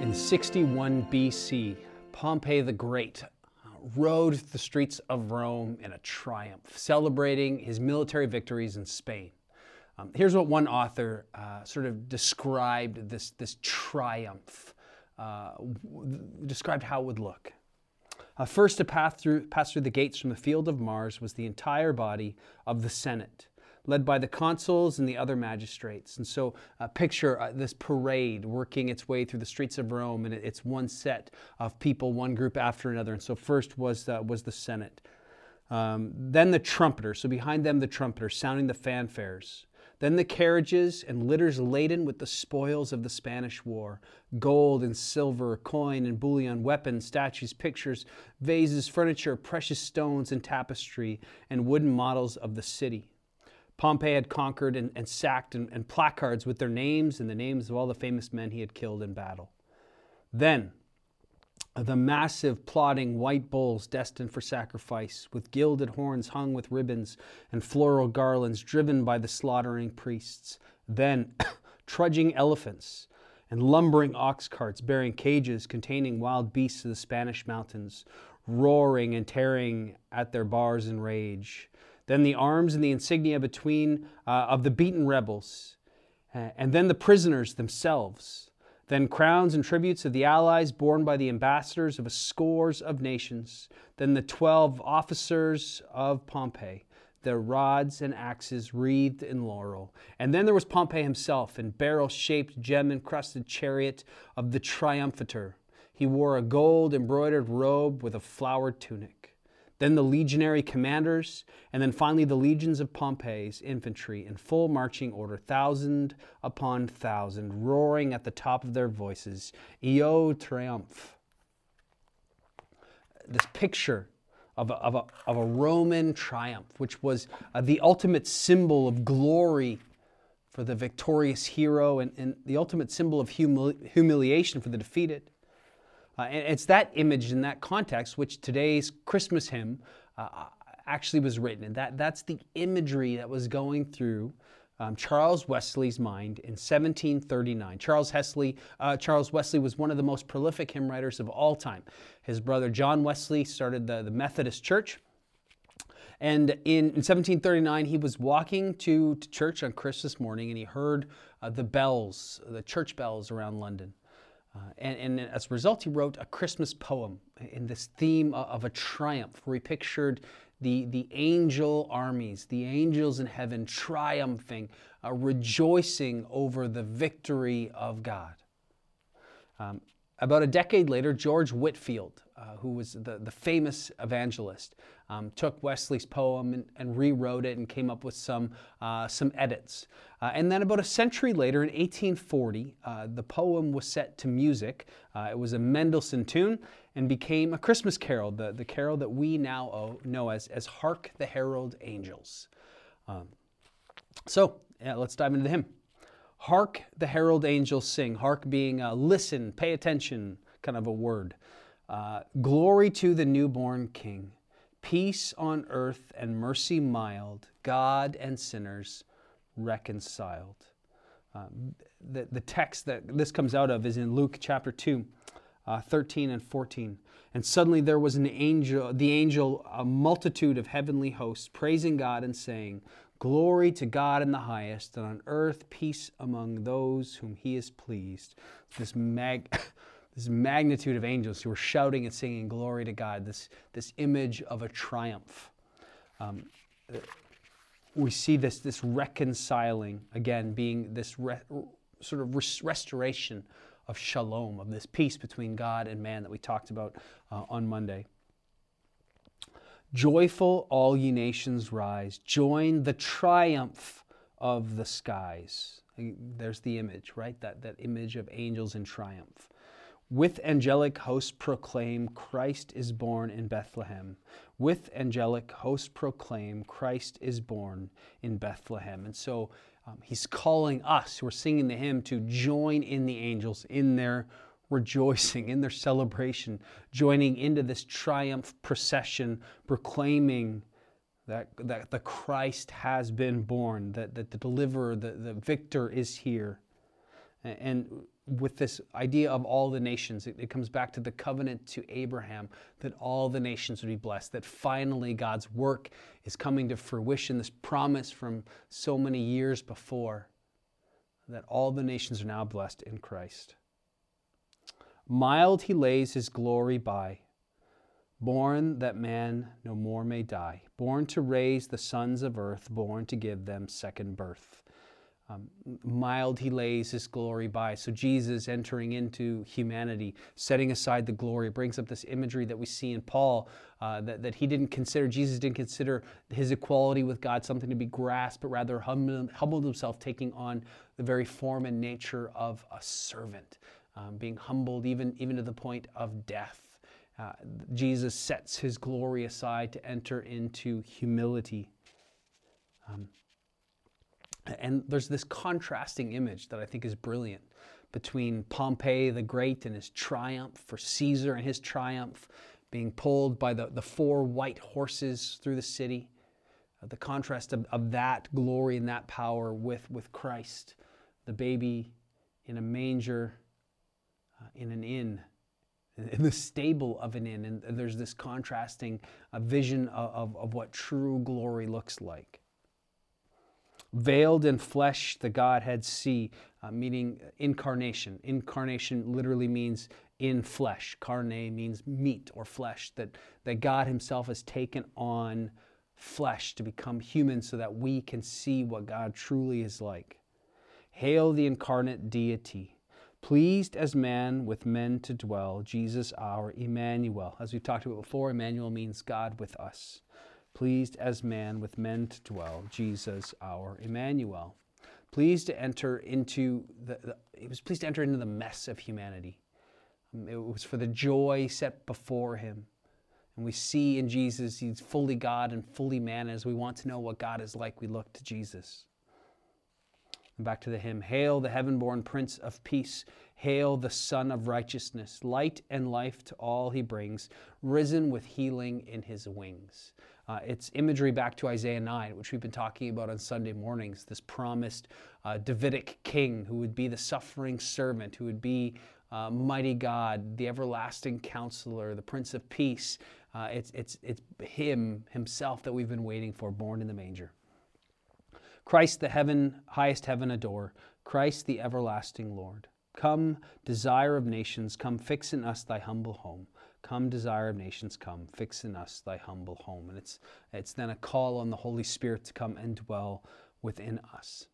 In 61 BC, Pompey the Great uh, rode the streets of Rome in a triumph, celebrating his military victories in Spain. Um, here's what one author uh, sort of described this, this triumph, uh, w- described how it would look. Uh, first to pass through, pass through the gates from the field of Mars was the entire body of the Senate, led by the consuls and the other magistrates. And so, uh, picture uh, this parade working its way through the streets of Rome, and it, it's one set of people, one group after another. And so, first was, was the Senate. Um, then the trumpeter, so behind them the trumpeter, sounding the fanfares. Then the carriages and litters laden with the spoils of the Spanish War gold and silver, coin and bullion, weapons, statues, pictures, vases, furniture, precious stones and tapestry, and wooden models of the city. Pompey had conquered and, and sacked, and, and placards with their names and the names of all the famous men he had killed in battle. Then, the massive, plodding white bulls destined for sacrifice, with gilded horns hung with ribbons and floral garlands driven by the slaughtering priests. Then, trudging elephants and lumbering ox carts bearing cages containing wild beasts of the Spanish mountains, roaring and tearing at their bars in rage. Then the arms and the insignia between uh, of the beaten rebels, uh, and then the prisoners themselves then crowns and tributes of the allies borne by the ambassadors of a scores of nations, then the twelve officers of Pompey, their rods and axes wreathed in laurel. And then there was Pompey himself in barrel shaped, gem encrusted chariot of the triumphator. He wore a gold embroidered robe with a flowered tunic then the legionary commanders, and then finally the legions of Pompey's infantry in full marching order, thousand upon thousand, roaring at the top of their voices, Io triumph. This picture of a, of a, of a Roman triumph, which was uh, the ultimate symbol of glory for the victorious hero and, and the ultimate symbol of humili- humiliation for the defeated. Uh, and it's that image in that context which today's Christmas hymn uh, actually was written. And that, that's the imagery that was going through um, Charles Wesley's mind in 1739. Charles, Wesley, uh, Charles Wesley was one of the most prolific hymn writers of all time. His brother John Wesley started the, the Methodist Church. And in, in 1739, he was walking to, to, church on Christmas morning and he heard uh, the bells, the church bells around London. Uh, and, and, as a result, he wrote a Christmas poem in this theme of a triumph, where he pictured the, the angel armies, the angels in heaven triumphing, uh, rejoicing over the victory of God. Um, about a decade later, George Whitefield, uh, who was the, the famous evangelist, um, took Wesley's poem and, and, rewrote it and came up with some, uh, some edits. Uh, and then about a century later, in 1840, uh, the poem was set to music. Uh, it was a Mendelssohn tune and became a Christmas carol, the, the carol that we now know as, as Hark the Herald Angels. Um, so yeah, let's dive into the hymn. Hark the herald angels sing, hark being a listen, pay attention kind of a word. Uh, glory to the newborn King, peace on earth and mercy mild, God and sinners reconciled. Um, the, the text that this comes out of is in Luke chapter 2, uh, 13 and 14. And suddenly there was an angel, the angel, a multitude of heavenly hosts, praising God and saying, Glory to God in the highest, and on earth peace among those whom he is pleased. This, mag, this magnitude of angels who are shouting and singing glory to God, this, this image of a triumph. Um, we see this, this reconciling, again, being this re, sort of res- restoration of shalom, of this peace between God and man that we talked about uh, on Monday. Joyful, all ye nations rise. Join the triumph of the skies. There's the image, right? That, that image of angels in triumph. With angelic hosts proclaim Christ is born in Bethlehem. With angelic hosts proclaim Christ is born in Bethlehem. And so um, he's calling us who are singing the hymn to join in the angels in their rejoicing, in their celebration, joining into this triumph procession, proclaiming that, that the Christ has been born, that, that the deliverer, the, the victor is here. And with this idea of all the nations, it, it, comes back to the covenant to Abraham that all the nations would be blessed, that finally God's work is coming to fruition, this promise from so many years before, that all the nations are now blessed in Christ. Mild he lays his glory by, born that man no more may die, born to raise the sons of earth, born to give them second birth. Um, mild he lays his glory by. So Jesus entering into humanity, setting aside the glory, brings up this imagery that we see in Paul uh, that, that he didn't consider, Jesus didn't consider his equality with God something to be grasped, but rather humbled, humbled himself, taking on the very form and nature of a servant um, being humbled even, even to the point of death. Uh, Jesus sets his glory aside to enter into humility. Um, and there's this contrasting image that I think is brilliant between Pompey the Great and his triumph, for Caesar and his triumph, being pulled by the, the four white horses through the city. Uh, the contrast of, of that glory and that power with, with Christ, the baby in a manger uh, in an inn, in the stable of an inn. And there's this contrasting uh, vision of, of, of what true glory looks like. Veiled in flesh, the Godhead see, uh, meaning incarnation. Incarnation literally means in flesh. Carne means meat or flesh, that, that God Himself has taken on flesh to become human so that we can see what God truly is like. Hail the incarnate deity pleased as man with men to dwell, Jesus our Emmanuel. As we've talked about before, Emmanuel means God with us. Pleased as man with men to dwell, Jesus our Emmanuel. Pleased to enter into the, the he was pleased to enter into the mess of humanity. Um, it was for the joy set before him. And we see in Jesus, he's fully God and fully man. As we want to know what God is like, we look to Jesus. And back to the hymn Hail the heaven born Prince of Peace. Hail the Son of Righteousness. Light and life to all he brings, risen with healing in his wings. Uh, it's imagery back to Isaiah 9, which we've been talking about on Sunday mornings. This promised uh, Davidic king who would be the suffering servant, who would be uh, mighty God, the everlasting counselor, the Prince of Peace. Uh, it's, it's, it's him himself that we've been waiting for, born in the manger. Christ the heaven, highest heaven adore, Christ the everlasting Lord. Come, desire of nations, come fix in us thy humble home. Come, desire of nations, come, fix in us thy humble home. And it's, it's then a call on the Holy Spirit to come and dwell within us.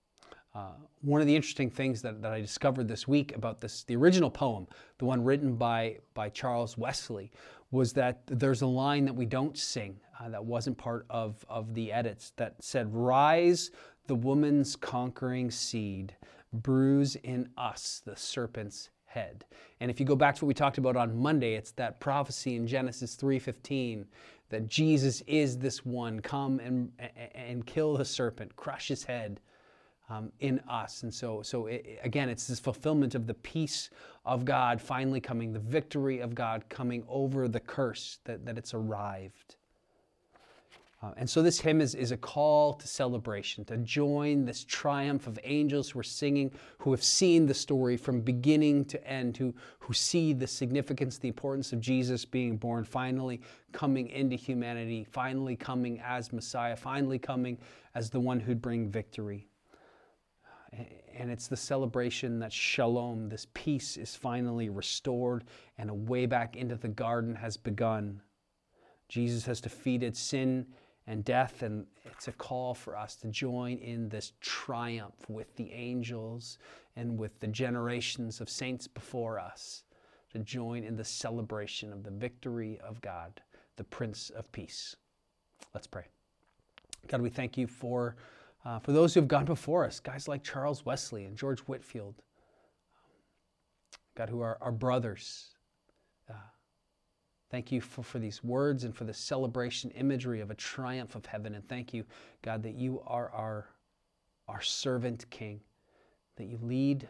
Uh, one of the interesting things that, that I discovered this week about this, the original poem, the one written by, by Charles Wesley, was that there's a line that we don't sing uh, that wasn't part of, of the edits that said, Rise, the woman's conquering seed, bruise in us the serpent's head. And if you go back to what we talked about on Monday, it's that prophecy in Genesis 3:15 that Jesus is this one, come and and kill the serpent, crush his head. Um, in us. And so, so it, again, it's this fulfillment of the peace of God finally coming, the victory of God coming over the curse, that, that it's arrived. Uh, and so this hymn is, is a call to celebration, to join this triumph of angels who are singing, who have seen the story from beginning to end, who, who see the significance, the importance of Jesus being born, finally coming into humanity, finally coming as Messiah, finally coming as the one who'd bring victory. And it's the celebration that shalom, this peace, is finally restored and a way back into the garden has begun. Jesus has defeated sin and death. And it's a call for us to join in this triumph with the angels and with the generations of saints before us, to join in the celebration of the victory of God, the Prince of Peace. Let's pray. God, we thank you for, uh, for those who have gone before us, guys like Charles Wesley and George Whitefield, God, who are our brothers. Uh, Thank you for, for these words and for the celebration imagery of a triumph of heaven. And thank you, God, that you are our, our servant king, that you lead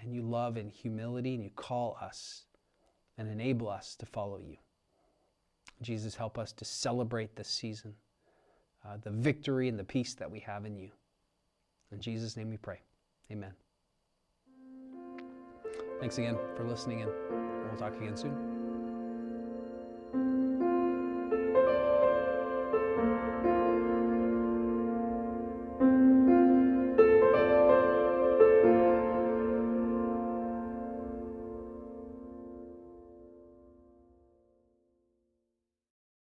and you love in humility and you call us and enable us to follow you. Jesus, help us to celebrate this season, uh, the victory and the peace that we have in you. In Jesus' name we pray. Amen. Thanks again for listening, and we'll talk again soon thank you